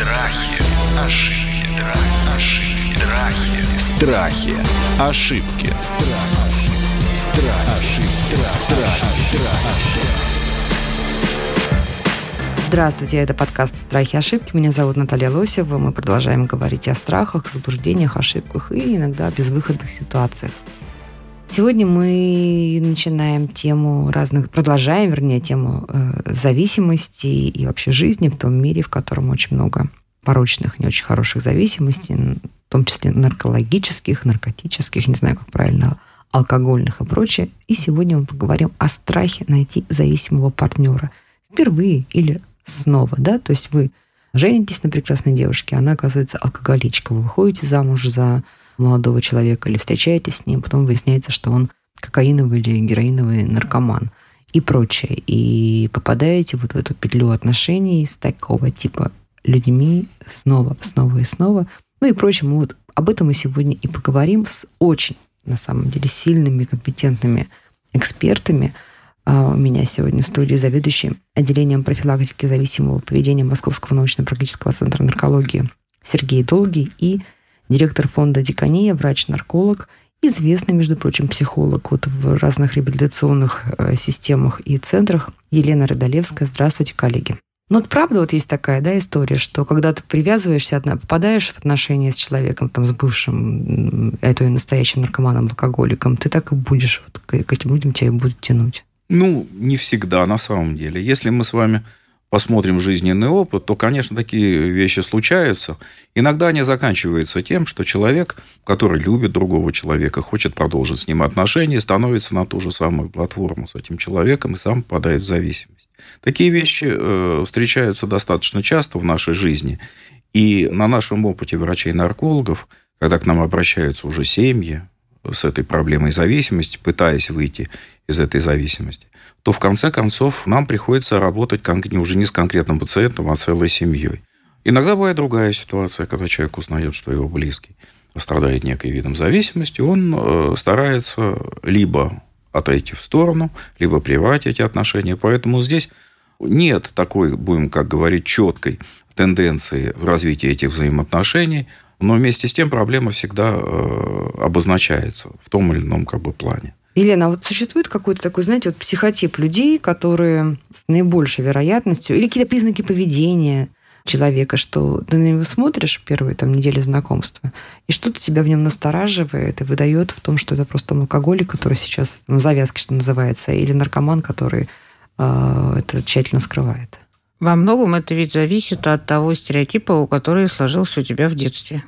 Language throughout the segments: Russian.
Страхи, ошибки, ошибки, страхи. Страхи, ошибки. Здравствуйте, это подкаст «Страхи и ошибки». Меня зовут Наталья Лосева. Мы продолжаем говорить о страхах, заблуждениях, ошибках и иногда безвыходных ситуациях. Сегодня мы начинаем тему разных, продолжаем, вернее, тему э, зависимости и вообще жизни в том мире, в котором очень много порочных, не очень хороших зависимостей, в том числе наркологических, наркотических, не знаю, как правильно, алкогольных и прочее. И сегодня мы поговорим о страхе найти зависимого партнера. Впервые или снова, да, то есть вы женитесь на прекрасной девушке, она оказывается алкоголичка, вы выходите замуж за молодого человека или встречаетесь с ним, потом выясняется, что он кокаиновый или героиновый наркоман и прочее. И попадаете вот в эту петлю отношений с такого типа людьми снова, снова и снова. Ну и прочим, вот об этом мы сегодня и поговорим с очень, на самом деле, сильными, компетентными экспертами. А у меня сегодня в студии заведующий отделением профилактики зависимого поведения Московского научно-практического центра наркологии Сергей Долгий и директор фонда Дикания, врач-нарколог, известный, между прочим, психолог вот в разных реабилитационных э, системах и центрах Елена Родолевская. Здравствуйте, коллеги. Ну, вот правда вот есть такая да, история, что когда ты привязываешься, попадаешь в отношения с человеком, там, с бывшим, это и настоящим наркоманом, алкоголиком, ты так и будешь, вот, к этим людям тебя будут тянуть. Ну, не всегда, на самом деле. Если мы с вами посмотрим жизненный опыт, то, конечно, такие вещи случаются. Иногда они заканчиваются тем, что человек, который любит другого человека, хочет продолжить с ним отношения, становится на ту же самую платформу с этим человеком и сам попадает в зависимость. Такие вещи э, встречаются достаточно часто в нашей жизни. И на нашем опыте врачей-наркологов, когда к нам обращаются уже семьи с этой проблемой зависимости, пытаясь выйти из этой зависимости, то в конце концов нам приходится работать уже не с конкретным пациентом, а целой семьей. Иногда бывает другая ситуация, когда человек узнает, что его близкий страдает некой видом зависимости, он э, старается либо отойти в сторону, либо прервать эти отношения. Поэтому здесь нет такой, будем как говорить, четкой тенденции в развитии этих взаимоотношений, но вместе с тем проблема всегда э, обозначается в том или ином как бы плане. Елена, а вот существует какой-то такой, знаете, вот психотип людей, которые с наибольшей вероятностью, или какие-то признаки поведения человека, что ты на него смотришь первые там недели знакомства, и что-то тебя в нем настораживает и выдает в том, что это просто алкоголик, который сейчас ну, завязки, что называется, или наркоман, который э, это тщательно скрывает. Во многом это ведь зависит от того стереотипа, который сложился у тебя в детстве.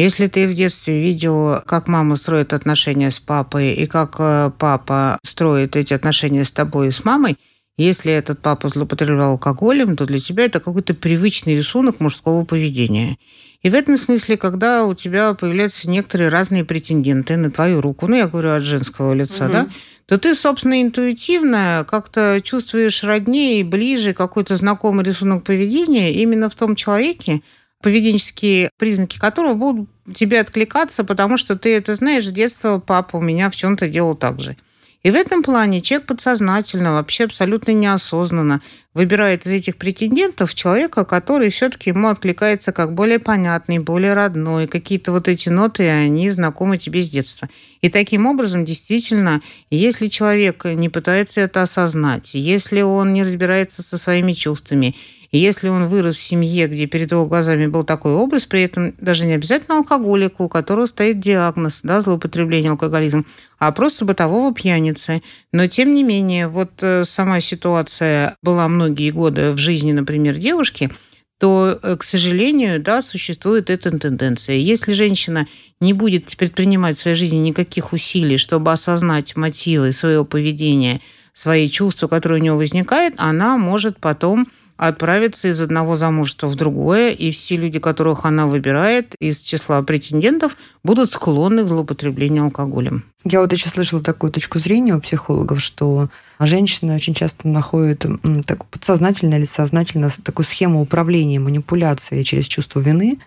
Если ты в детстве видел, как мама строит отношения с папой и как э, папа строит эти отношения с тобой и с мамой, если этот папа злоупотреблял алкоголем, то для тебя это какой-то привычный рисунок мужского поведения. И в этом смысле, когда у тебя появляются некоторые разные претенденты на твою руку, ну, я говорю от женского лица, угу. да, то ты, собственно, интуитивно как-то чувствуешь роднее и ближе какой-то знакомый рисунок поведения именно в том человеке, поведенческие признаки которого будут тебе откликаться, потому что ты это знаешь с детства, папа у меня в чем-то делал так же. И в этом плане человек подсознательно, вообще абсолютно неосознанно выбирает из этих претендентов человека, который все-таки ему откликается как более понятный, более родной. Какие-то вот эти ноты, они знакомы тебе с детства. И таким образом, действительно, если человек не пытается это осознать, если он не разбирается со своими чувствами, и если он вырос в семье, где перед его глазами был такой образ, при этом даже не обязательно алкоголику, у которого стоит диагноз, да, злоупотребление алкоголизм, а просто бытового пьяницы. Но, тем не менее, вот э, сама ситуация была многие годы в жизни, например, девушки, то, э, к сожалению, да, существует эта тенденция. Если женщина не будет предпринимать в своей жизни никаких усилий, чтобы осознать мотивы своего поведения, свои чувства, которые у нее возникают, она может потом отправиться из одного замужества в другое, и все люди, которых она выбирает из числа претендентов, будут склонны к злоупотреблению алкоголем. Я вот еще слышала такую точку зрения у психологов, что женщины очень часто находят так, подсознательно или сознательно такую схему управления, манипуляции через чувство вины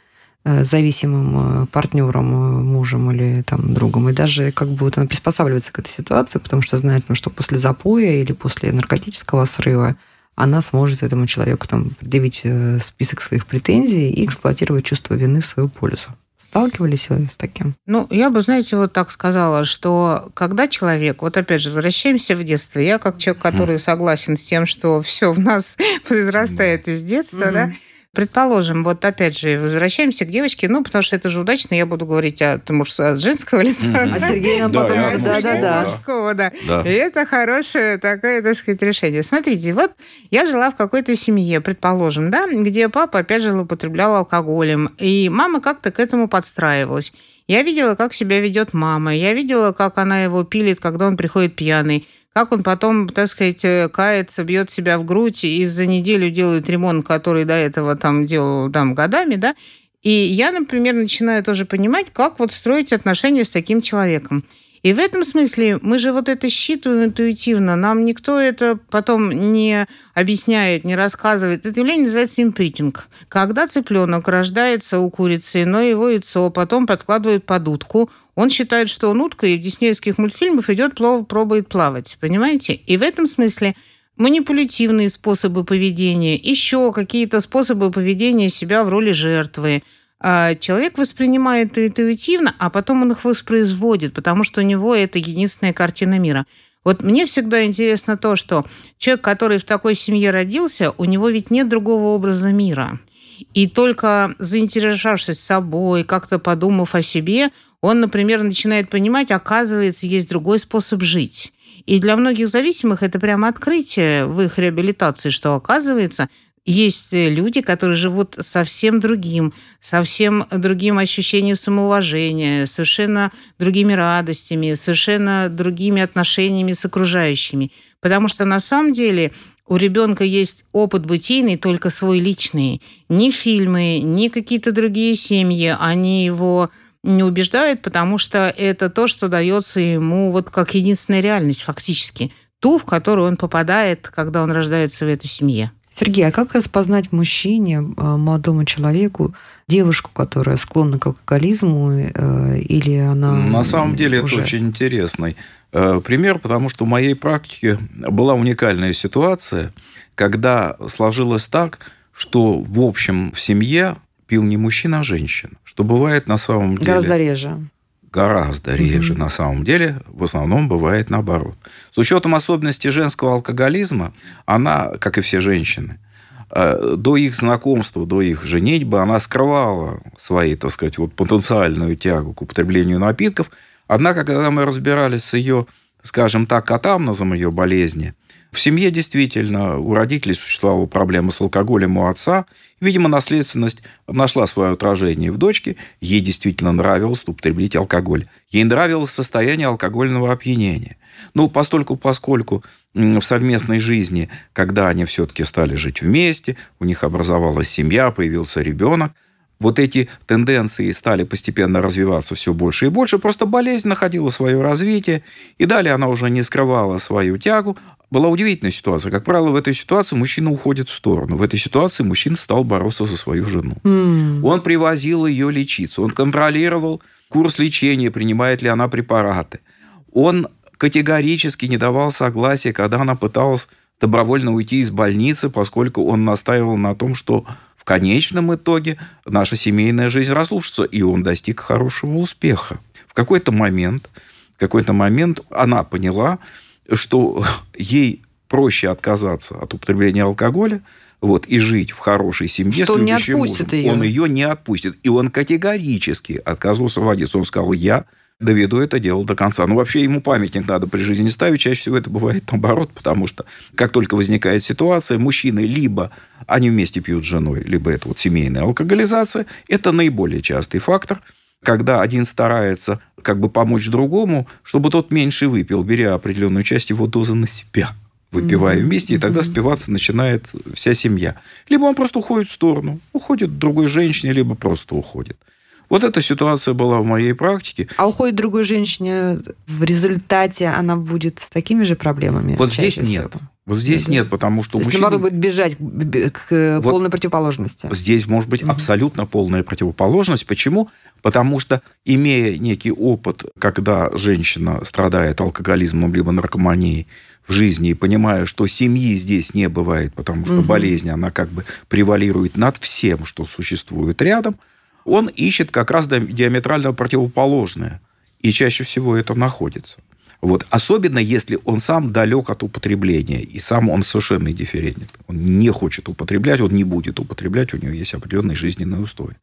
э, зависимым э, партнером, э, мужем или там, другом. И даже как бы вот она приспосабливается к этой ситуации, потому что знает, ну, что после запоя или после наркотического срыва она сможет этому человеку там предъявить э, список своих претензий и эксплуатировать чувство вины в свою пользу. Сталкивались вы с таким? Ну, я бы, знаете, вот так сказала, что когда человек, вот опять же, возвращаемся в детство, я как человек, который согласен с тем, что все в нас произрастает из детства, да, Предположим, вот опять же, возвращаемся к девочке, ну, потому что это же удачно, я буду говорить от, муж, от женского лица. А Сергей нам потом... Да-да-да. Мужского, да. И это хорошее такое, так сказать, решение. Смотрите, вот я жила в какой-то семье, предположим, да, где папа, опять же, употреблял алкоголем, и мама как-то к этому подстраивалась. Я видела, как себя ведет мама, я видела, как она его пилит, когда он приходит пьяный как он потом, так сказать, э, кается, бьет себя в грудь и за неделю делает ремонт, который до этого там делал там, годами, да, и я, например, начинаю тоже понимать, как вот строить отношения с таким человеком. И в этом смысле мы же вот это считываем интуитивно. Нам никто это потом не объясняет, не рассказывает. Это явление называется импритинг. Когда цыпленок рождается у курицы, но его яйцо потом подкладывают под утку, он считает, что он утка, и в диснеевских мультфильмах идет, пробует плавать. Понимаете? И в этом смысле манипулятивные способы поведения, еще какие-то способы поведения себя в роли жертвы – человек воспринимает интуитивно, а потом он их воспроизводит, потому что у него это единственная картина мира. Вот мне всегда интересно то, что человек, который в такой семье родился, у него ведь нет другого образа мира. И только заинтересовавшись собой, как-то подумав о себе, он, например, начинает понимать, оказывается, есть другой способ жить. И для многих зависимых это прямо открытие в их реабилитации, что оказывается, есть э, люди, которые живут совсем другим, совсем другим ощущением самоуважения, совершенно другими радостями, совершенно другими отношениями с окружающими. Потому что на самом деле у ребенка есть опыт бытийный, только свой личный. Ни фильмы, ни какие-то другие семьи, они его не убеждают, потому что это то, что дается ему вот как единственная реальность фактически. Ту, в которую он попадает, когда он рождается в этой семье. Сергей, а как распознать мужчине, а, молодому человеку, девушку, которая склонна к алкоголизму, э, или она... На самом деле уже... это очень интересный э, пример, потому что в моей практике была уникальная ситуация, когда сложилось так, что в общем в семье пил не мужчина, а женщина. Что бывает на самом деле... Гораздо реже гораздо реже. Угу. На самом деле, в основном бывает наоборот. С учетом особенностей женского алкоголизма, она, как и все женщины, э, до их знакомства, до их женитьбы, она скрывала свои, так сказать, вот потенциальную тягу к употреблению напитков. Однако, когда мы разбирались с ее, скажем так, катамнозом ее болезни, в семье действительно у родителей существовала проблема с алкоголем у отца. Видимо, наследственность нашла свое отражение в дочке. Ей действительно нравилось употреблять алкоголь. Ей нравилось состояние алкогольного опьянения. Ну, постольку, поскольку в совместной жизни, когда они все-таки стали жить вместе, у них образовалась семья, появился ребенок, вот эти тенденции стали постепенно развиваться все больше и больше, просто болезнь находила свое развитие, и далее она уже не скрывала свою тягу, была удивительная ситуация. Как правило, в этой ситуации мужчина уходит в сторону. В этой ситуации мужчина стал бороться за свою жену. Mm. Он привозил ее лечиться, он контролировал курс лечения, принимает ли она препараты. Он категорически не давал согласия, когда она пыталась добровольно уйти из больницы, поскольку он настаивал на том, что в конечном итоге наша семейная жизнь разрушится, и он достиг хорошего успеха. В какой-то момент, в какой-то момент она поняла, что ей проще отказаться от употребления алкоголя, вот, и жить в хорошей семье что с он не отпустит мужем. Ее. Он ее не отпустит. И он категорически отказывался водиться. Он сказал, я доведу это дело до конца. Ну, вообще, ему памятник надо при жизни ставить. Чаще всего это бывает наоборот, потому что как только возникает ситуация, мужчины либо они вместе пьют с женой, либо это вот семейная алкоголизация. Это наиболее частый фактор – когда один старается как бы помочь другому, чтобы тот меньше выпил, беря определенную часть его дозы на себя выпивая mm-hmm. вместе, и тогда mm-hmm. спиваться начинает вся семья. Либо он просто уходит в сторону, уходит к другой женщине, либо просто уходит. Вот эта ситуация была в моей практике. А уходит другой женщине, в результате она будет с такими же проблемами? Вот здесь нет. Вот здесь нет, потому что... То есть, мужчины... наоборот, будет бежать к вот полной противоположности. Здесь может быть угу. абсолютно полная противоположность. Почему? Потому что, имея некий опыт, когда женщина страдает алкоголизмом либо наркоманией, в жизни и понимая, что семьи здесь не бывает, потому что угу. болезнь, она как бы превалирует над всем, что существует рядом, он ищет как раз диаметрально противоположное. И чаще всего это находится. Вот. Особенно, если он сам далек от употребления, и сам он совершенно индифферентен. Он не хочет употреблять, он не будет употреблять, у него есть определенный жизненный устой.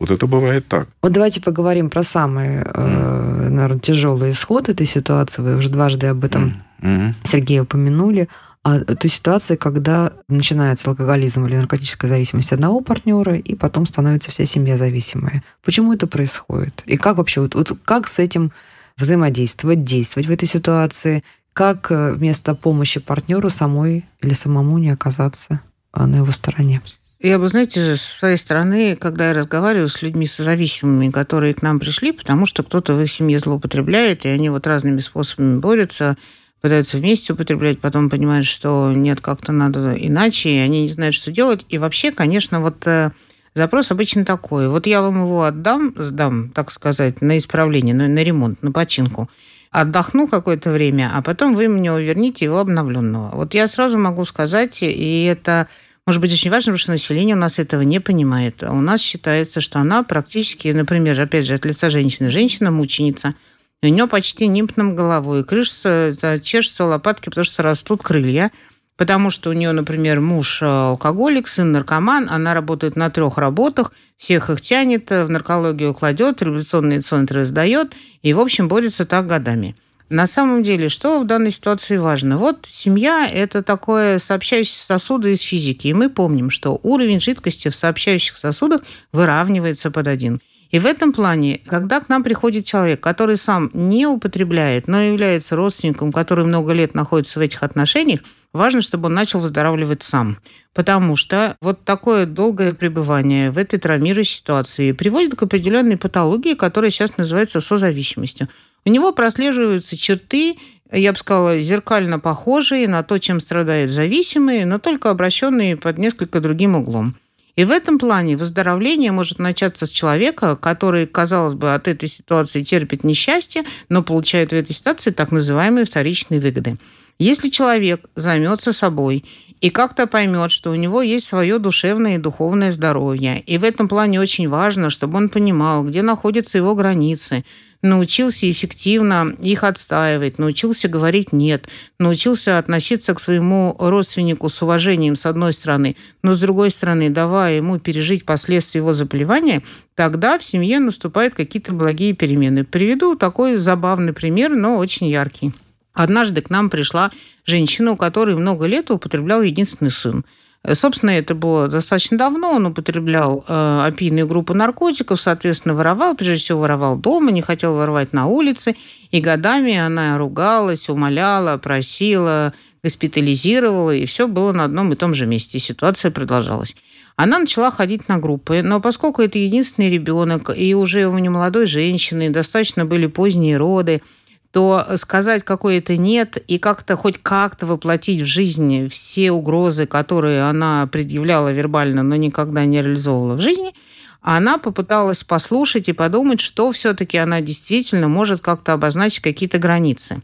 Вот это бывает так. Вот давайте поговорим про самый, mm. э, наверное, тяжелый исход этой ситуации. Вы уже дважды об этом, mm. Сергей, упомянули. А той ситуации, когда начинается алкоголизм или наркотическая зависимость одного партнера, и потом становится вся семья зависимая. Почему это происходит? И как вообще, вот, вот как с этим взаимодействовать, действовать в этой ситуации, как э, вместо помощи партнеру самой или самому не оказаться а, на его стороне. Я бы, знаете, с своей стороны, когда я разговариваю с людьми созависимыми, которые к нам пришли, потому что кто-то в их семье злоупотребляет, и они вот разными способами борются, пытаются вместе употреблять, потом понимают, что нет, как-то надо иначе, и они не знают, что делать. И вообще, конечно, вот э, Запрос обычно такой. Вот я вам его отдам, сдам, так сказать, на исправление, на, на ремонт, на починку. Отдохну какое-то время, а потом вы мне верните его обновленного. Вот я сразу могу сказать, и это может быть очень важно, потому что население у нас этого не понимает. У нас считается, что она практически, например, опять же, от лица женщины, женщина-мученица, у нее почти нимб головой, крышится, чешется лопатки, потому что растут крылья – потому что у нее, например, муж э, алкоголик, сын наркоман, она работает на трех работах, всех их тянет, э, в наркологию кладет, революционные центры сдает, и, в общем, борется так годами. На самом деле, что в данной ситуации важно? Вот семья – это такое сообщающее сосуды из физики. И мы помним, что уровень жидкости в сообщающих сосудах выравнивается под один. И в этом плане, когда к нам приходит человек, который сам не употребляет, но является родственником, который много лет находится в этих отношениях, важно, чтобы он начал выздоравливать сам. Потому что вот такое долгое пребывание в этой травмирующей ситуации приводит к определенной патологии, которая сейчас называется созависимостью. У него прослеживаются черты, я бы сказала, зеркально похожие на то, чем страдают зависимые, но только обращенные под несколько другим углом. И в этом плане выздоровление может начаться с человека, который, казалось бы, от этой ситуации терпит несчастье, но получает в этой ситуации так называемые вторичные выгоды. Если человек займется собой и как-то поймет, что у него есть свое душевное и духовное здоровье, и в этом плане очень важно, чтобы он понимал, где находятся его границы, научился эффективно их отстаивать, научился говорить «нет», научился относиться к своему родственнику с уважением, с одной стороны, но с другой стороны, давая ему пережить последствия его заболевания, тогда в семье наступают какие-то благие перемены. Приведу такой забавный пример, но очень яркий. Однажды к нам пришла женщина, у которой много лет употреблял единственный сын. Э, собственно, это было достаточно давно. Он употреблял э, опийную группу наркотиков, соответственно, воровал, прежде всего воровал дома, не хотел воровать на улице. И годами она ругалась, умоляла, просила, госпитализировала, и все было на одном и том же месте. Ситуация продолжалась. Она начала ходить на группы, но поскольку это единственный ребенок, и уже у нее молодой женщины, достаточно были поздние роды, то сказать какое-то нет и как-то хоть как-то воплотить в жизни все угрозы, которые она предъявляла вербально, но никогда не реализовывала в жизни, она попыталась послушать и подумать, что все-таки она действительно может как-то обозначить какие-то границы.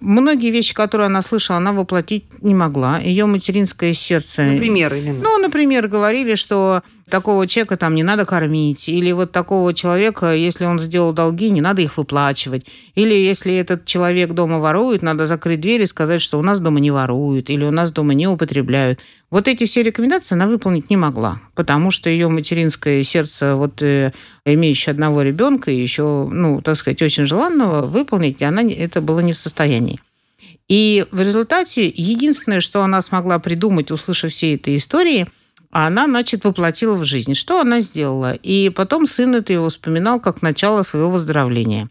Многие вещи, которые она слышала, она воплотить не могла. Ее материнское сердце... Например, именно. Ну, например, говорили, что такого человека там не надо кормить, или вот такого человека, если он сделал долги, не надо их выплачивать, или если этот человек дома ворует, надо закрыть дверь и сказать, что у нас дома не воруют, или у нас дома не употребляют. Вот эти все рекомендации она выполнить не могла, потому что ее материнское сердце, вот э, имеющее одного ребенка, еще, ну, так сказать, очень желанного, выполнить, она это было не в состоянии. И в результате единственное, что она смогла придумать, услышав все эти истории – она, значит, воплотила в жизнь. Что она сделала? И потом сын это его вспоминал как начало своего выздоровления.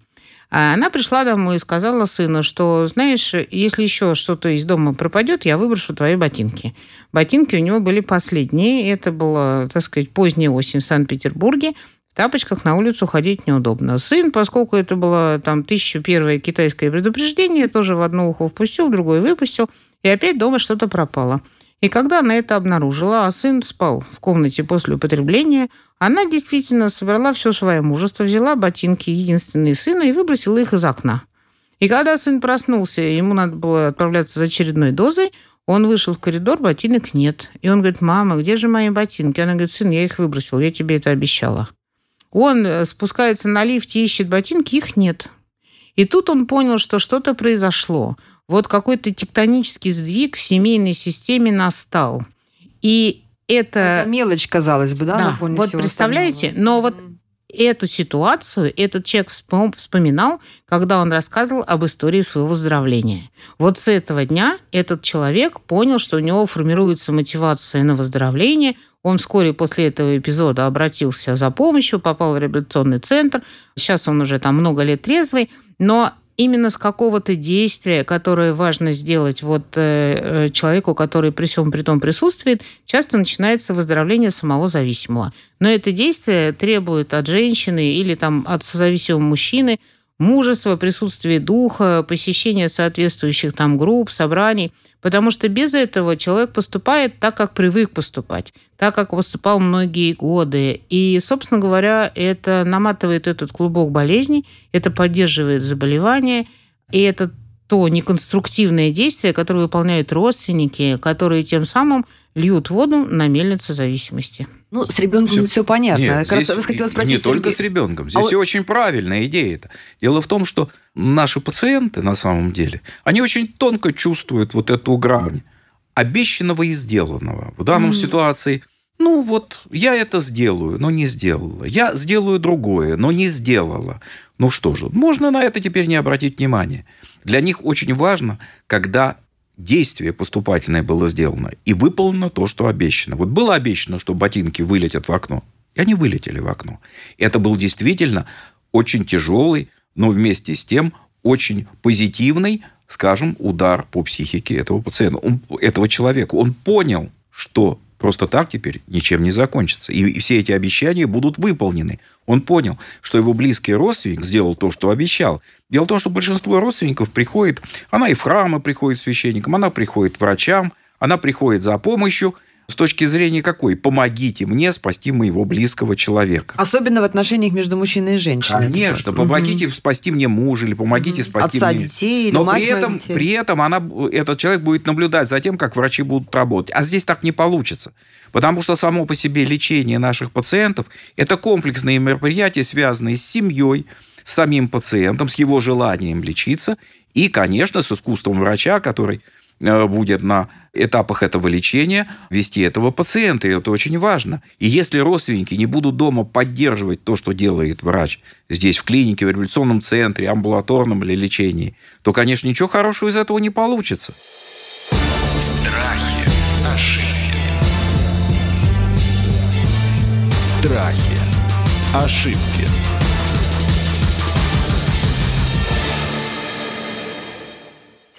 А она пришла домой и сказала сыну, что, знаешь, если еще что-то из дома пропадет, я выброшу твои ботинки. Ботинки у него были последние. Это было, так сказать, поздняя осень в Санкт-Петербурге. В тапочках на улицу ходить неудобно. Сын, поскольку это было там тысячу первое китайское предупреждение, тоже в одно ухо впустил, в другое выпустил, и опять дома что-то пропало. И когда она это обнаружила, а сын спал в комнате после употребления, она действительно собрала все свое мужество, взяла ботинки единственные сына и выбросила их из окна. И когда сын проснулся, ему надо было отправляться за очередной дозой, он вышел в коридор, ботинок нет. И он говорит, мама, где же мои ботинки? Она говорит, сын, я их выбросил, я тебе это обещала. Он э, спускается на лифте, ищет ботинки, их нет. И тут он понял, что что-то произошло. Вот какой-то тектонический сдвиг в семейной системе настал. И это... Это мелочь, казалось бы, да? Да, на фоне вот представляете, остального? но вот эту ситуацию этот человек вспом- вспоминал, когда он рассказывал об истории своего выздоровления. Вот с этого дня этот человек понял, что у него формируется мотивация на выздоровление. Он вскоре после этого эпизода обратился за помощью, попал в реабилитационный центр. Сейчас он уже там много лет трезвый, но именно с какого-то действия, которое важно сделать вот э, э, человеку, который при всем при том присутствует, часто начинается выздоровление самого зависимого. Но это действие требует от женщины или там от созависимого мужчины мужества, присутствия духа, посещения соответствующих там групп, собраний, потому что без этого человек поступает так, как привык поступать, так, как поступал многие годы. И, собственно говоря, это наматывает этот клубок болезней, это поддерживает заболевание, и это то неконструктивное действие, которое выполняют родственники, которые тем самым льют воду на мельницу зависимости. Ну, с ребенком все, понятно. Нет, как раз здесь хотела и- спросить, Не только Сергей- с ребенком. А Здесь и очень правильная идея это. Дело в том, что наши пациенты на самом деле, они очень тонко чувствуют вот эту грань обещанного и сделанного. В данном ситуации, ну вот, я это сделаю, но не сделала. Я сделаю другое, но не сделала. Ну что же, можно на это теперь не обратить внимания. Для них очень важно, когда действие поступательное было сделано и выполнено то, что обещано. Вот было обещано, что ботинки вылетят в окно, и они вылетели в окно. Это был действительно очень тяжелый, но вместе с тем очень позитивный, скажем, удар по психике этого пациента, он, этого человека. Он понял, что просто так теперь ничем не закончится. И, все эти обещания будут выполнены. Он понял, что его близкий родственник сделал то, что обещал. Дело в том, что большинство родственников приходит, она и в храмы приходит священникам, она приходит врачам, она приходит за помощью с точки зрения какой? Помогите мне спасти моего близкого человека. Особенно в отношениях между мужчиной и женщиной. Конечно, помогите спасти мне мужа или помогите спасти Отца мне. детей Но при этом, детей. при этом она, этот человек будет наблюдать за тем, как врачи будут работать. А здесь так не получится. Потому что само по себе лечение наших пациентов – это комплексные мероприятия, связанные с семьей, с самим пациентом, с его желанием лечиться и, конечно, с искусством врача, который будет на этапах этого лечения вести этого пациента, и это очень важно. И если родственники не будут дома поддерживать то, что делает врач здесь, в клинике, в революционном центре, амбулаторном или лечении, то, конечно, ничего хорошего из этого не получится. Страхи, ошибки. Страхи. Ошибки.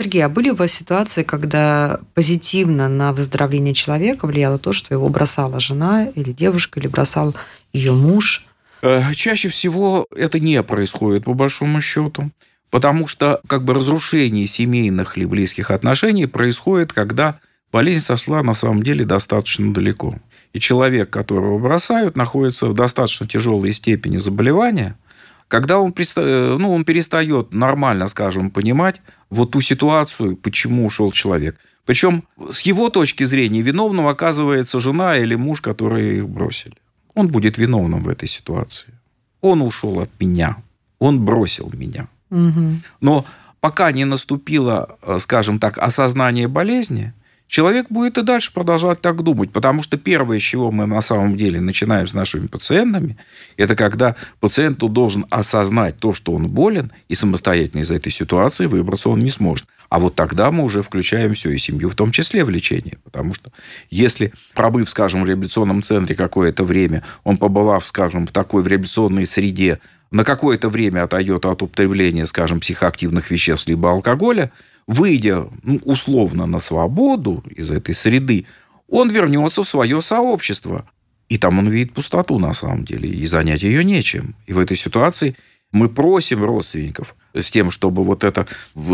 Сергей, а были у вас ситуации, когда позитивно на выздоровление человека влияло то, что его бросала жена или девушка, или бросал ее муж? Э, Чаще всего это не происходит, по большому счету. Потому что как бы разрушение семейных или близких отношений происходит, когда болезнь сошла на самом деле достаточно далеко. И человек, которого бросают, находится в достаточно тяжелой степени заболевания, когда он, э, ну, он перестает нормально, скажем, понимать вот ту ситуацию, почему ушел человек. Причем с его точки зрения виновным оказывается жена или муж, которые их бросили. Он будет виновным в этой ситуации. Он ушел от меня. Он бросил меня. Мгм. Но пока не наступило, э, скажем так, осознание болезни, человек будет и дальше продолжать так думать. Потому что первое, с чего мы на самом деле начинаем с нашими пациентами, это когда пациенту должен осознать то, что он болен, и самостоятельно из этой ситуации выбраться он не сможет. А вот тогда мы уже включаем все, и семью в том числе в лечение. Потому что если, пробыв, скажем, в реабилитационном центре какое-то время, он побывав, скажем, в такой в реабилитационной среде, на какое-то время отойдет от употребления, скажем, психоактивных веществ либо алкоголя, выйдя ну, условно на свободу из этой среды, он вернется в свое сообщество. И там он видит пустоту на самом деле, и занять ее нечем. И в этой ситуации Мы просим родственников с тем, чтобы вот эта,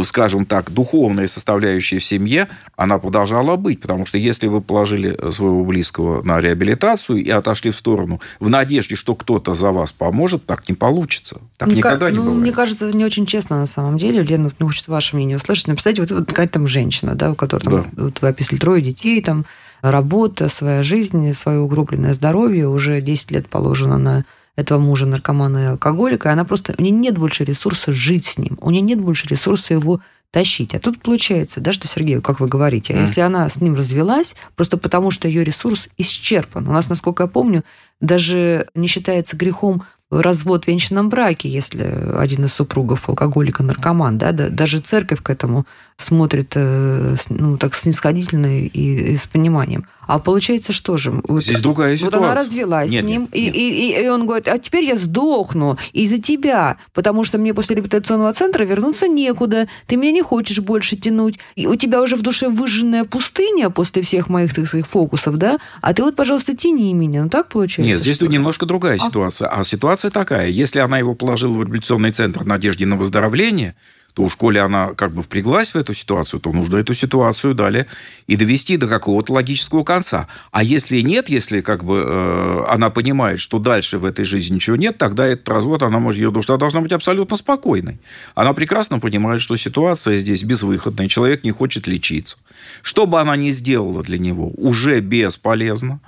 скажем так, духовная составляющая в семье, она продолжала быть. Потому что если вы положили своего близкого на реабилитацию и отошли в сторону в надежде, что кто-то за вас поможет, так не получится. Так Мне никогда не ну, бывает. Мне кажется, это не очень честно на самом деле. Лена, мне хочется ваше мнение услышать. Написать, вот, вот какая-то там женщина, да, у которой там, Да. вот вы описали трое детей, там, работа, своя жизнь, свое угробленное здоровье, уже 10 лет положено на этого мужа наркомана и алкоголика, и она просто... У нее нет больше ресурса жить с ним, у нее нет больше ресурса его тащить. А тут получается, да, что, Сергей, как вы говорите, Мгм. если она с ним развелась, просто потому что ее ресурс исчерпан. У нас, насколько я помню, даже не считается грехом развод в венчанном браке, если один из супругов алкоголика, наркоман, да, да, даже церковь к этому смотрит, э, ну, так снисходительно и, и с пониманием. А получается, что же? Вот, Здесь другая вот ситуация. она развелась Нет, с ним, нет, и, нет. И, и- и он говорит, а теперь я сдохну из-за тебя, потому что мне после реабилитационного центра вернуться некуда, ты меня не хочешь больше тянуть, и у тебя уже в душе выжженная пустыня после всех моих так сказать, фокусов, да, а ты вот, пожалуйста, тяни меня. Ну так получается? Нет, здесь тут немножко другая А- ситуация. А ситуация такая, если она его положила в реабилитационный центр в надежде на выздоровление, то уж коли она как бы впряглась в эту ситуацию, то нужно эту ситуацию далее и довести до какого-то логического конца. А если нет, если как бы э, она понимает, что дальше в этой жизни ничего нет, тогда этот развод, она может, ее душа должна быть абсолютно спокойной. Она прекрасно понимает, что ситуация здесь безвыходная, человек не хочет лечиться. Что бы она ни сделала для него, уже бесполезно.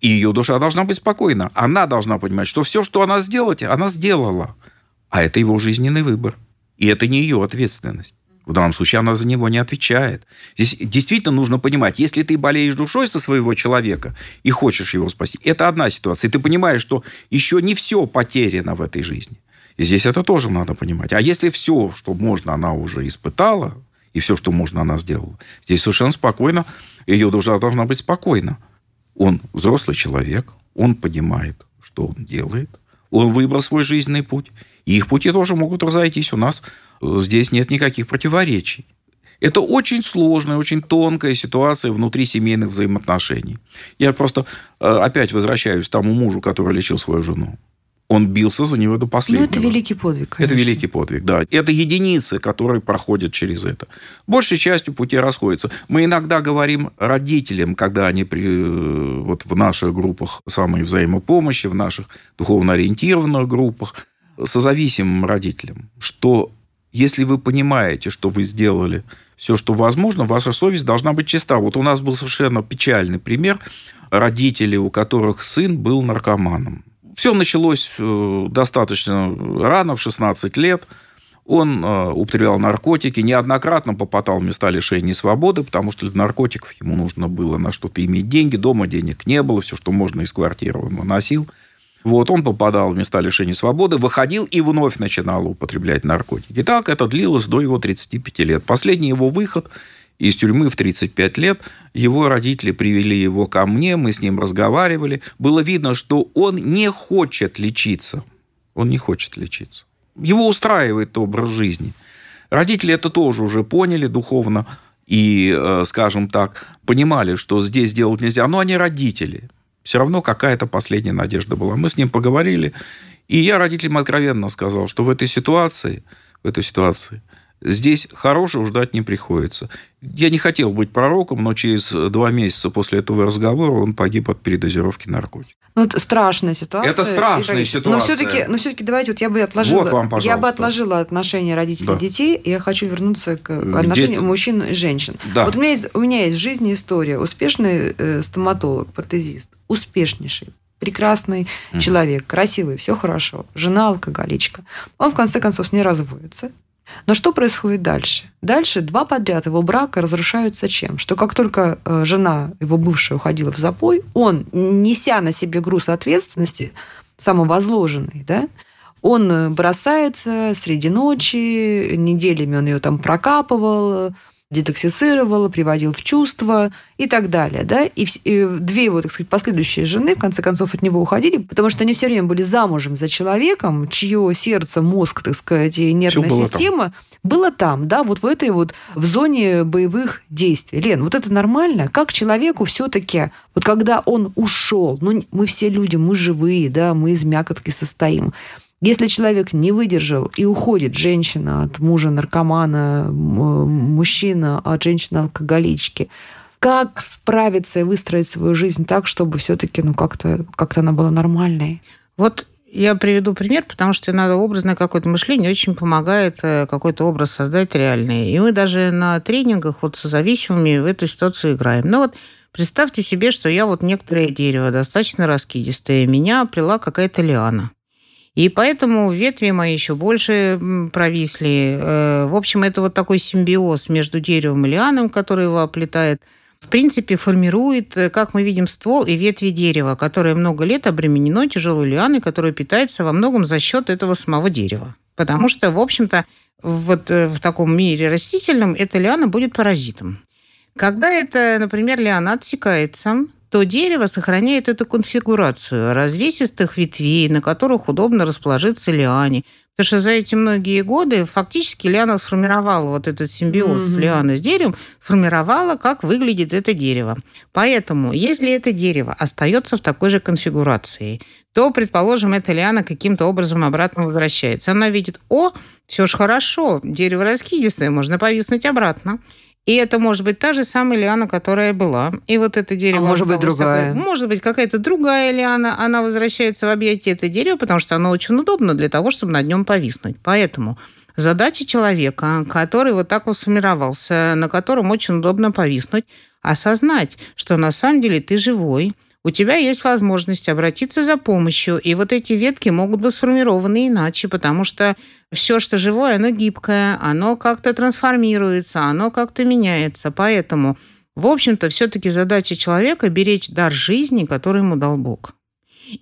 И ее душа должна быть спокойна. Она должна понимать, что все, что она сделать, она сделала. А это его жизненный выбор. И это не ее ответственность. В данном случае она за него не отвечает. Здесь действительно нужно понимать, если ты болеешь душой со своего человека и хочешь его спасти, это одна ситуация. И ты понимаешь, что еще не все потеряно в этой жизни. И здесь это тоже надо понимать. А если все, что можно, она уже испытала, и все, что можно, она сделала, здесь совершенно спокойно, ее душа должна быть спокойна. Он взрослый человек, он понимает, что он делает, он выбрал свой жизненный путь, и их пути тоже могут разойтись. У нас э, здесь нет никаких противоречий. Это очень сложная, очень тонкая ситуация внутри семейных взаимоотношений. Я просто э, опять возвращаюсь к тому мужу, который лечил свою жену. Он бился за нее до Ну, последнего. это великий подвиг, Это конечно. великий подвиг, да. Это единицы, которые проходят через это. Большей частью пути расходятся. Мы иногда говорим родителям, когда они при, э, вот в наших группах самой взаимопомощи, в наших духовно ориентированных группах, созависимым родителям, что если вы понимаете, что вы сделали все, что возможно, ваша совесть должна быть чиста. Вот у нас был совершенно печальный пример родителей, у которых сын был наркоманом. Все началось э, достаточно рано, в 16 лет. Он э, употреблял наркотики, неоднократно попадал в места лишения свободы, потому что для наркотиков ему нужно было на что-то иметь деньги. Дома денег не было, все, что можно из квартиры он выносил. Вот, он попадал в места лишения свободы, выходил и вновь начинал употреблять наркотики. И так это длилось до его 35 лет. Последний его выход из тюрьмы в 35 лет, его родители привели его ко мне, мы с ним разговаривали. Было видно, что он не хочет лечиться. Он не хочет лечиться. Его устраивает образ жизни. Родители это тоже уже поняли духовно и, э, скажем так, понимали, что здесь делать нельзя. Но они родители. Все равно какая-то последняя надежда была. Мы с ним поговорили, и я родителям откровенно сказал, что в этой ситуации, в этой ситуации здесь хорошего ждать не приходится. Я не хотел быть пророком, но через два месяца после этого разговора он погиб от передозировки наркотиков. Ну, это страшная ситуация. Это страшная И ситуация. Но все-таки, но все-таки давайте, вот я бы отложила, Вот вам, я бы отложила отношения родителей Да. детей, и я хочу вернуться к отношениям это? мужчин и женщин. Да. Вот у меня есть, у меня есть в жизни история. Успешный э, стоматолог, протезист, успешнейший, прекрасный Мгм. человек, красивый, все хорошо. Жена алкоголичка. Он в конце концов с ней разводится. Но что происходит дальше? Дальше два подряд его брака разрушаются чем? Что как только э, жена, его бывшая, уходила в запой, он, неся на себе груз ответственности, самовозложенный, да, он э, бросается среди ночи, неделями он ее там прокапывал, детоксицировал, приводил в чувство и так далее. Да? И, и две его, так сказать, последующие жены, в конце концов, от него уходили, потому что они все время были замужем за человеком, чье сердце, мозг, так сказать, и нервная было там. система было там, да, вот в этой вот, в зоне боевых действий. Лен, вот это нормально? Как человеку все-таки, вот когда он ушел, ну, мы все люди, мы живые, да, мы из мякотки состоим, Если человек не выдержал и уходит, женщина от мужа наркомана, мужчина от женщины алкоголички, как справиться и выстроить свою жизнь так, чтобы все-таки ну, как-то как она была нормальной? Вот я приведу пример, потому что надо образное какое-то мышление очень помогает э, какой-то образ создать реальный. И мы даже на тренингах вот со зависимыми в эту ситуацию играем. Ну вот представьте себе, что я вот некоторое дерево, достаточно раскидистое, меня плела какая-то лиана. И поэтому ветви мои еще больше провисли. Э, в общем, это вот такой симбиоз между деревом и лианом, который его оплетает – в принципе, формирует, э, как мы видим, ствол и ветви дерева, которое много лет обременено тяжелой лианой, которая питается во многом за счет этого самого дерева. Потому что, в общем-то, вот э, в таком мире растительном эта лиана будет паразитом. Когда это, например, лиана отсекается, то дерево сохраняет эту конфигурацию развесистых ветвей, на которых удобно расположиться лиане, Потому что за эти многие годы фактически лиана сформировала вот этот симбиоз mm-hmm. лианы с деревом, сформировала, как выглядит это дерево. Поэтому, если это дерево остается в такой же конфигурации, то, предположим, эта лиана каким-то образом обратно возвращается. Она видит, о, все ж хорошо, дерево раскидистое, можно повиснуть обратно. И это может быть та же самая лиана, которая была. И вот это дерево... А может быть другая. Такое, может быть какая-то другая лиана. Она возвращается в объятие этого дерева, потому что оно очень удобно для того, чтобы на нем повиснуть. Поэтому задача человека, который вот так вот сформировался, на котором очень удобно повиснуть, осознать, что на самом деле ты живой, у тебя есть возможность обратиться за помощью, и вот эти ветки могут быть сформированы иначе, потому что все, что живое, оно гибкое, оно как-то трансформируется, оно как-то меняется. Поэтому, в общем-то, все-таки задача человека беречь дар жизни, который ему дал Бог.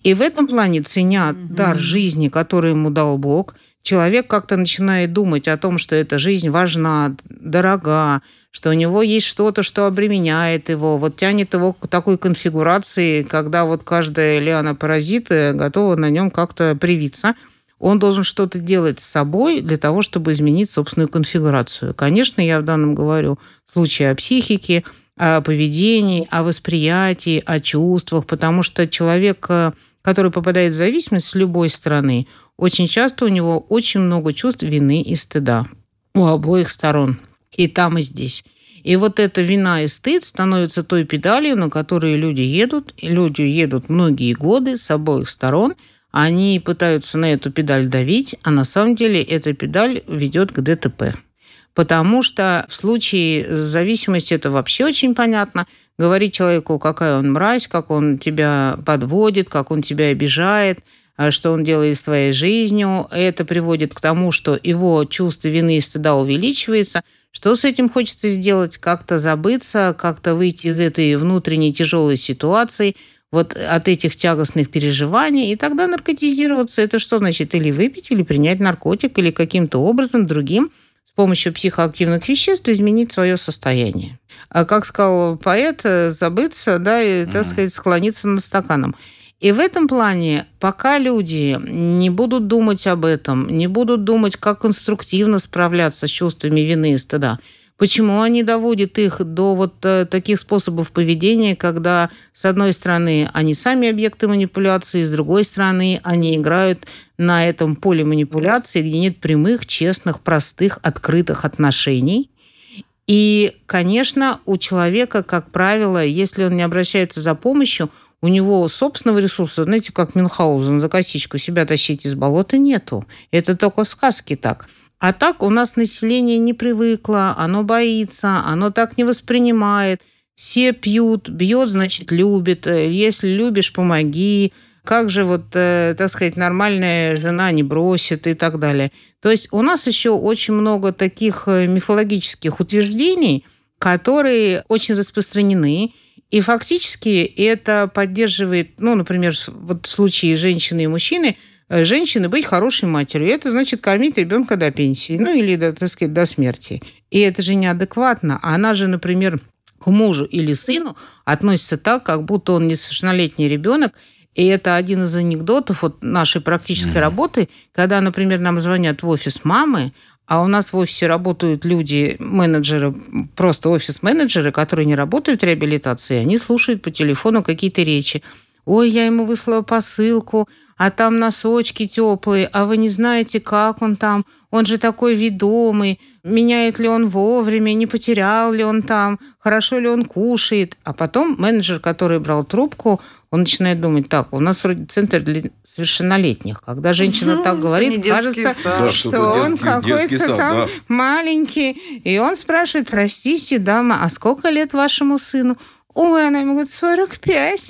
И в этом плане, ценя угу. дар жизни, который ему дал Бог, человек как-то начинает думать о том, что эта жизнь важна, дорога, что у него есть что-то, что обременяет его, вот тянет его к такой конфигурации, когда вот каждая лиана паразита готова на нем как-то привиться. Он должен что-то делать с собой для того, чтобы изменить собственную конфигурацию. Конечно, я в данном говорю в случае о психике, о поведении, о восприятии, о чувствах, потому что человек, э, который попадает в зависимость с любой стороны, очень часто у него очень много чувств вины и стыда у обоих сторон. И там, и здесь. И вот эта вина и стыд становятся той педалью, на которой люди едут. И люди едут многие годы с обоих сторон. Они пытаются на эту педаль давить, а на самом деле эта педаль ведет к ДТП. Потому что в случае зависимости это вообще очень понятно. Говорить человеку, какая он мразь, как он тебя подводит, как он тебя обижает – а что он делает с твоей жизнью. Это приводит к тому, что его чувство вины и стыда увеличивается. Что с этим хочется сделать? Как-то забыться, как-то выйти из этой внутренней тяжелой ситуации, вот от этих тягостных переживаний, и тогда наркотизироваться. Это что значит? Или выпить, или принять наркотик, или каким-то образом другим с помощью психоактивных веществ изменить свое состояние. А как сказал поэт, забыться, да, и, так сказать, склониться над стаканом. И в этом плане, пока люди не будут думать об этом, не будут думать, как конструктивно справляться с чувствами вины и стыда, Почему они доводят их до вот э, таких способов поведения, когда, с одной стороны, они сами объекты манипуляции, с другой стороны, они играют на этом поле манипуляции, где нет прямых, честных, простых, открытых отношений. И, конечно, у человека, как правило, если он не обращается за помощью, у него собственного ресурса, знаете, как Мюнхгаузен за косичку себя тащить из болота нету. Это только в сказке так. А так у нас население не привыкло, оно боится, оно так не воспринимает. Все пьют, бьет, значит, любит. Если любишь, помоги. Как же вот, э, так сказать, нормальная жена не бросит и так далее. То есть у нас еще очень много таких э, мифологических утверждений, которые очень распространены. И фактически это поддерживает, ну, например, вот в случае женщины и мужчины, э, женщины быть хорошей матерью. Это значит кормить ребенка до пенсии, ну или, до, так сказать, до смерти. И это же неадекватно. Она же, например, к мужу или сыну относится так, как будто он несовершеннолетний ребенок, и это один из анекдотов вот нашей практической mm-hmm. работы, когда, например, нам звонят в офис мамы, а у нас в офисе работают люди, менеджеры, просто офис-менеджеры, которые не работают в реабилитации, они слушают по телефону какие-то речи. ой, я ему выслала посылку, а там носочки теплые, а вы не знаете, как он там, он же такой ведомый, меняет ли он вовремя, не потерял ли он там, хорошо ли он кушает. А потом менеджер, который брал трубку, он начинает думать, так, у нас вроде центр для совершеннолетних. Когда женщина так говорит, кажется, Да, что он какой-то там да. маленький. И он спрашивает, простите, дама, а сколько лет вашему сыну? Ой, она ему говорит, 45.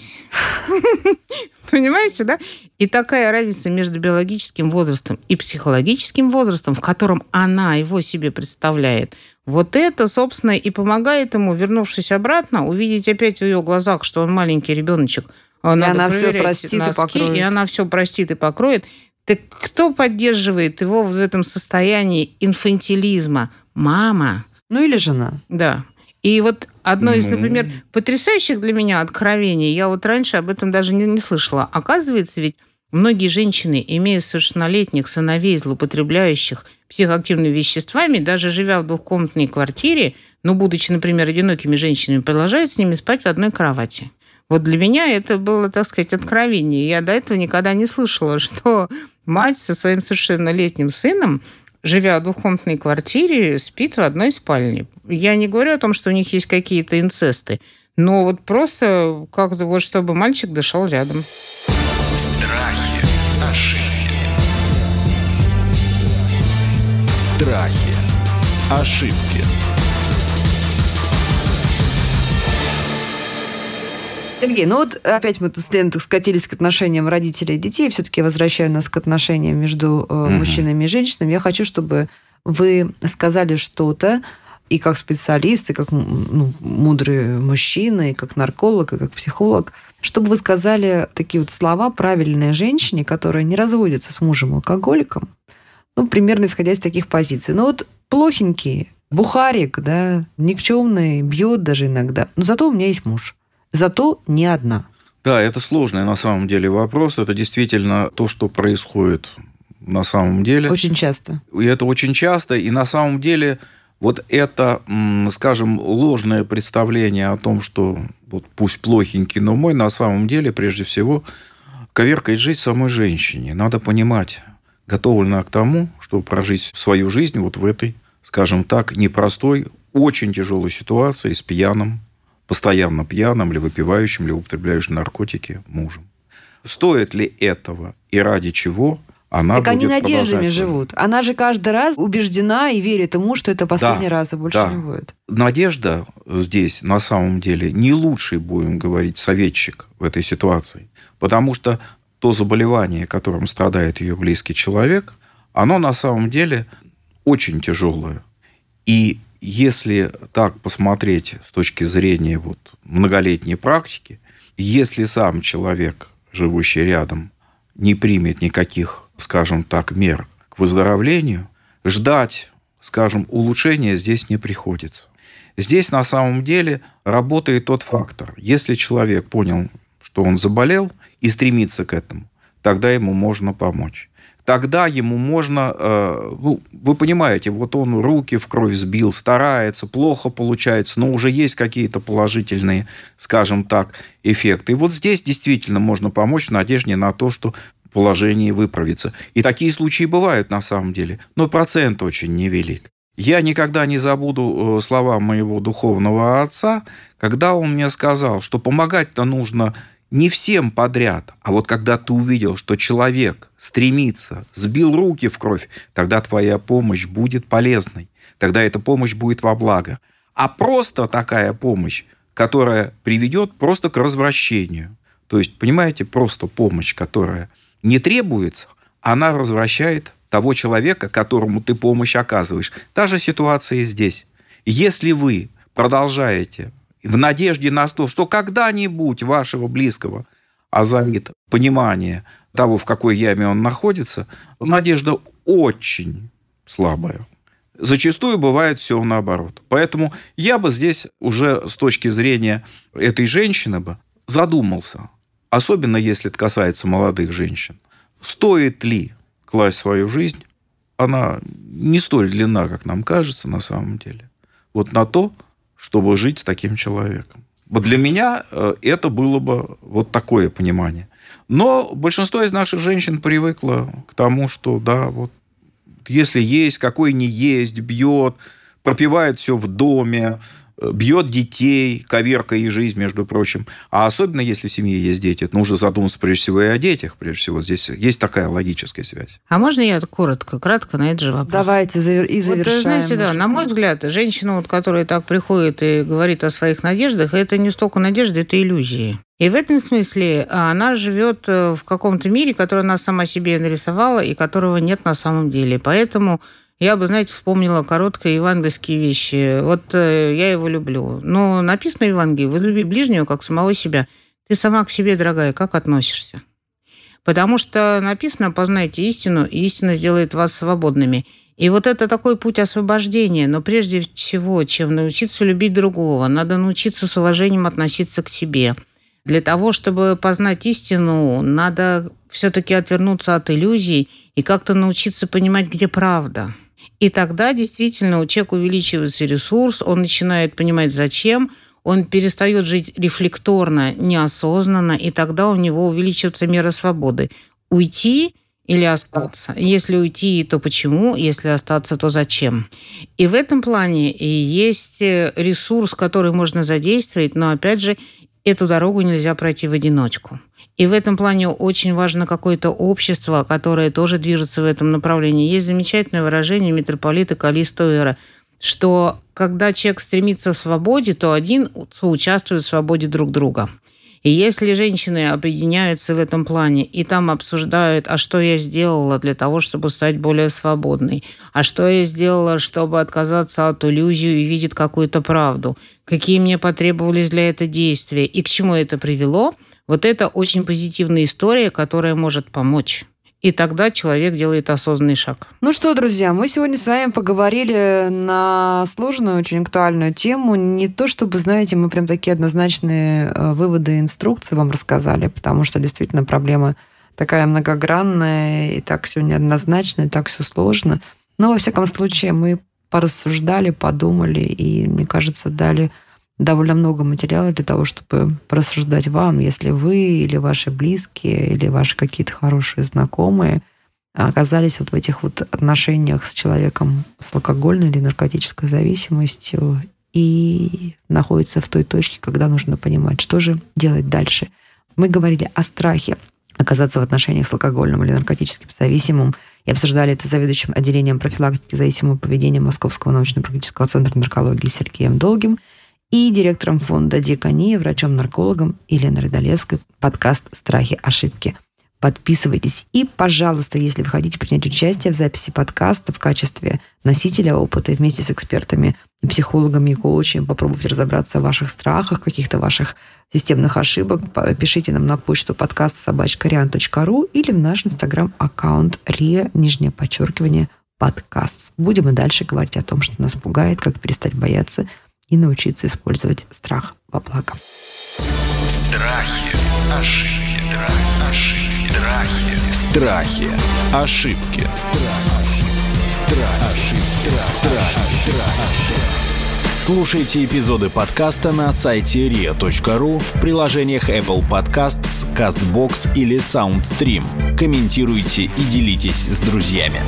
Понимаете, да? И такая разница между биологическим возрастом и психологическим возрастом, в котором она его себе представляет, вот это, собственно, и помогает ему, вернувшись обратно, увидеть опять в ее глазах, что он маленький ребеночек. А надо она всё проверять простит и носки, покроет. И она все простит и покроет. Так кто поддерживает его в этом состоянии инфантилизма? Мама. Ну или жена. Да. И вот одно из, Ну. например, потрясающих для меня откровений, я вот раньше об этом даже не, не слышала. Оказывается, ведь многие женщины, имея совершеннолетних сыновей, злоупотребляющих психоактивными веществами, даже живя в двухкомнатной квартире, но будучи, например, одинокими женщинами, продолжают с ними спать в одной кровати. Вот для меня это было, так сказать, откровение. Я до этого никогда не слышала, что мать со своим совершеннолетним сыном живя в двухкомнатной квартире, спит в одной спальне. Я не говорю о том, что у них есть какие-то инцесты, но вот просто как-то вот чтобы мальчик дышал рядом. Страхи, ошибки. Страхи. Ошибки. Сергей, ну вот опять мы с Леной скатились к отношениям родителей и детей. Все-таки возвращаю нас к отношениям между э, мужчинами и женщинами. Я хочу, чтобы вы сказали что-то, и как специалист, и как ну, мудрый мужчина, и как нарколог, и как психолог, чтобы вы сказали такие вот слова правильные женщине, которая не разводится с мужем-алкоголиком, ну, примерно исходя из таких позиций. Ну, вот плохенький, бухарик, да, никчемный, бьет даже иногда. Но зато у меня есть муж. Зато не одна. Да, это сложный на самом деле вопрос. Это действительно то, что происходит на самом деле. Очень часто. И это очень часто. И на самом деле вот это, скажем, ложное представление о том, что вот пусть плохенький, но мой, на самом деле, прежде всего, коверкает жизнь самой женщине. Надо понимать, готова ли она к тому, чтобы прожить свою жизнь вот в этой, скажем так, непростой, очень тяжелой ситуации с пьяным, постоянно пьяным, или выпивающим, или употребляющим наркотики мужем. Стоит ли этого и ради чего она так они будет надеждами продолжать свою- живут. Она же каждый раз убеждена и верит ему, что это последний Да, раз, и больше да. не будет. Надежда здесь, на самом деле, не лучший, будем говорить, советчик в этой ситуации. Потому что то заболевание, которым страдает ее близкий человек, оно на самом деле очень тяжелое. И если так посмотреть с точки зрения вот многолетней практики, если сам человек, живущий рядом, не примет никаких, скажем так, мер к выздоровлению, ждать, скажем, улучшения здесь не приходится. Здесь на самом деле работает тот фактор. Если человек понял, что он заболел и стремится к этому, тогда ему можно помочь. Тогда ему можно, э, ну, вы понимаете, вот он руки в кровь сбил, старается, плохо получается, но уже есть какие-то положительные, скажем так, эффекты. И вот здесь действительно можно помочь в надежде на то, что положение выправится. И такие случаи бывают на самом деле, но процент очень невелик. Я никогда не забуду э, слова моего духовного отца, когда он мне сказал, что помогать-то нужно не всем подряд, а вот когда ты увидел, что человек стремится, сбил руки в кровь, тогда твоя помощь будет полезной, тогда эта помощь будет во благо. А просто такая помощь, которая приведет просто к развращению. То есть, понимаете, просто помощь, которая не требуется, она развращает того человека, которому ты помощь оказываешь. Та же ситуация и здесь. Если вы продолжаете в надежде на то, что когда-нибудь вашего близкого озарит понимание того, в какой яме он находится, надежда очень слабая. Зачастую бывает все наоборот. Поэтому я бы здесь уже с точки зрения этой женщины бы задумался, особенно если это касается молодых женщин, стоит ли класть свою жизнь, она не столь длинна, как нам кажется на самом деле, вот на то, чтобы жить с таким человеком. Вот для меня э, это было бы вот такое понимание. Но большинство из наших женщин привыкло к тому, что да, вот если есть, какой не есть, бьет, пропивает все в доме, бьет детей, коверкая их жизнь, между прочим. А особенно, если в семье есть дети, это нужно задуматься прежде всего и о детях, прежде всего. Здесь есть такая логическая связь. А можно я коротко, кратко на этот же вопрос? Давайте и завершаем. Вот, знаете, да, на мой взгляд, женщина, вот, которая так приходит и говорит о своих надеждах, это не столько надежды, это иллюзии. И в этом смысле а, она живет э, в каком-то мире, который она сама себе нарисовала и которого нет на самом деле. Поэтому я бы, знаете, вспомнила короткие евангельские вещи. Вот э, я его люблю. Но написано в Евангелии, возлюби ближнего, как самого себя. Ты сама к себе, дорогая, как относишься? Потому что написано, познайте истину, и истина сделает вас свободными. И вот это такой путь освобождения. Но прежде всего, чем научиться любить другого, надо научиться с уважением относиться к себе. Для того, чтобы познать истину, надо все-таки отвернуться от иллюзий и как-то научиться понимать, где правда. И тогда действительно у человека увеличивается ресурс, он начинает понимать, зачем, он перестает жить рефлекторно, неосознанно, и тогда у него увеличивается мера свободы. Уйти или остаться. Если уйти, то почему? Если остаться, то зачем? И в этом плане и есть ресурс, который можно задействовать, но опять же, эту дорогу нельзя пройти в одиночку. И в этом плане очень важно какое-то общество, которое тоже движется в этом направлении. Есть замечательное выражение митрополита Калистовера, что когда человек стремится к свободе, то один соучаствует в свободе друг друга. И если женщины объединяются в этом плане и там обсуждают, а что я сделала для того, чтобы стать более свободной, а что я сделала, чтобы отказаться от иллюзии и видеть какую-то правду, какие мне потребовались для этого действия и к чему это привело – вот это очень позитивная история, которая может помочь. И тогда человек делает осознанный шаг. Ну что, друзья, мы сегодня с вами поговорили на сложную, очень актуальную тему. Не то чтобы, знаете, мы прям такие однозначные э, выводы и инструкции вам рассказали, потому что действительно проблема такая многогранная, и так все неоднозначно, и так все сложно. Но, во всяком случае, мы порассуждали, подумали, и, мне кажется, дали довольно много материала для того, чтобы порассуждать вам, если вы или ваши близкие, или ваши какие-то хорошие знакомые оказались вот в этих вот отношениях с человеком с алкогольной или наркотической зависимостью и находятся в той точке, когда нужно понимать, что же делать дальше. Мы говорили о страхе оказаться в отношениях с алкогольным или наркотическим зависимым и обсуждали это с заведующим отделением профилактики зависимого поведения Московского научно-практического центра наркологии Сергеем Долгим – и директором фонда Декания, врачом-наркологом Еленой Родолевской, подкаст «Страхи, ошибки». Подписывайтесь. И, пожалуйста, если вы хотите принять участие в записи подкаста в качестве носителя опыта вместе с экспертами, психологами и коучами, попробовать разобраться в ваших страхах, каких-то ваших системных ошибок, пишите нам на почту подкаст собачкариан.ру или в наш инстаграм-аккаунт ре, нижнее подчеркивание, подкаст. Будем и дальше говорить о том, что нас пугает, как перестать бояться – и научиться использовать страх во благо. Страхи, ошибки, ошибки, страхи. Страхи, ошибки. Слушайте эпизоды подкаста на сайте ria.ru в приложениях Apple Podcasts, CastBox или SoundStream. Комментируйте и делитесь с друзьями.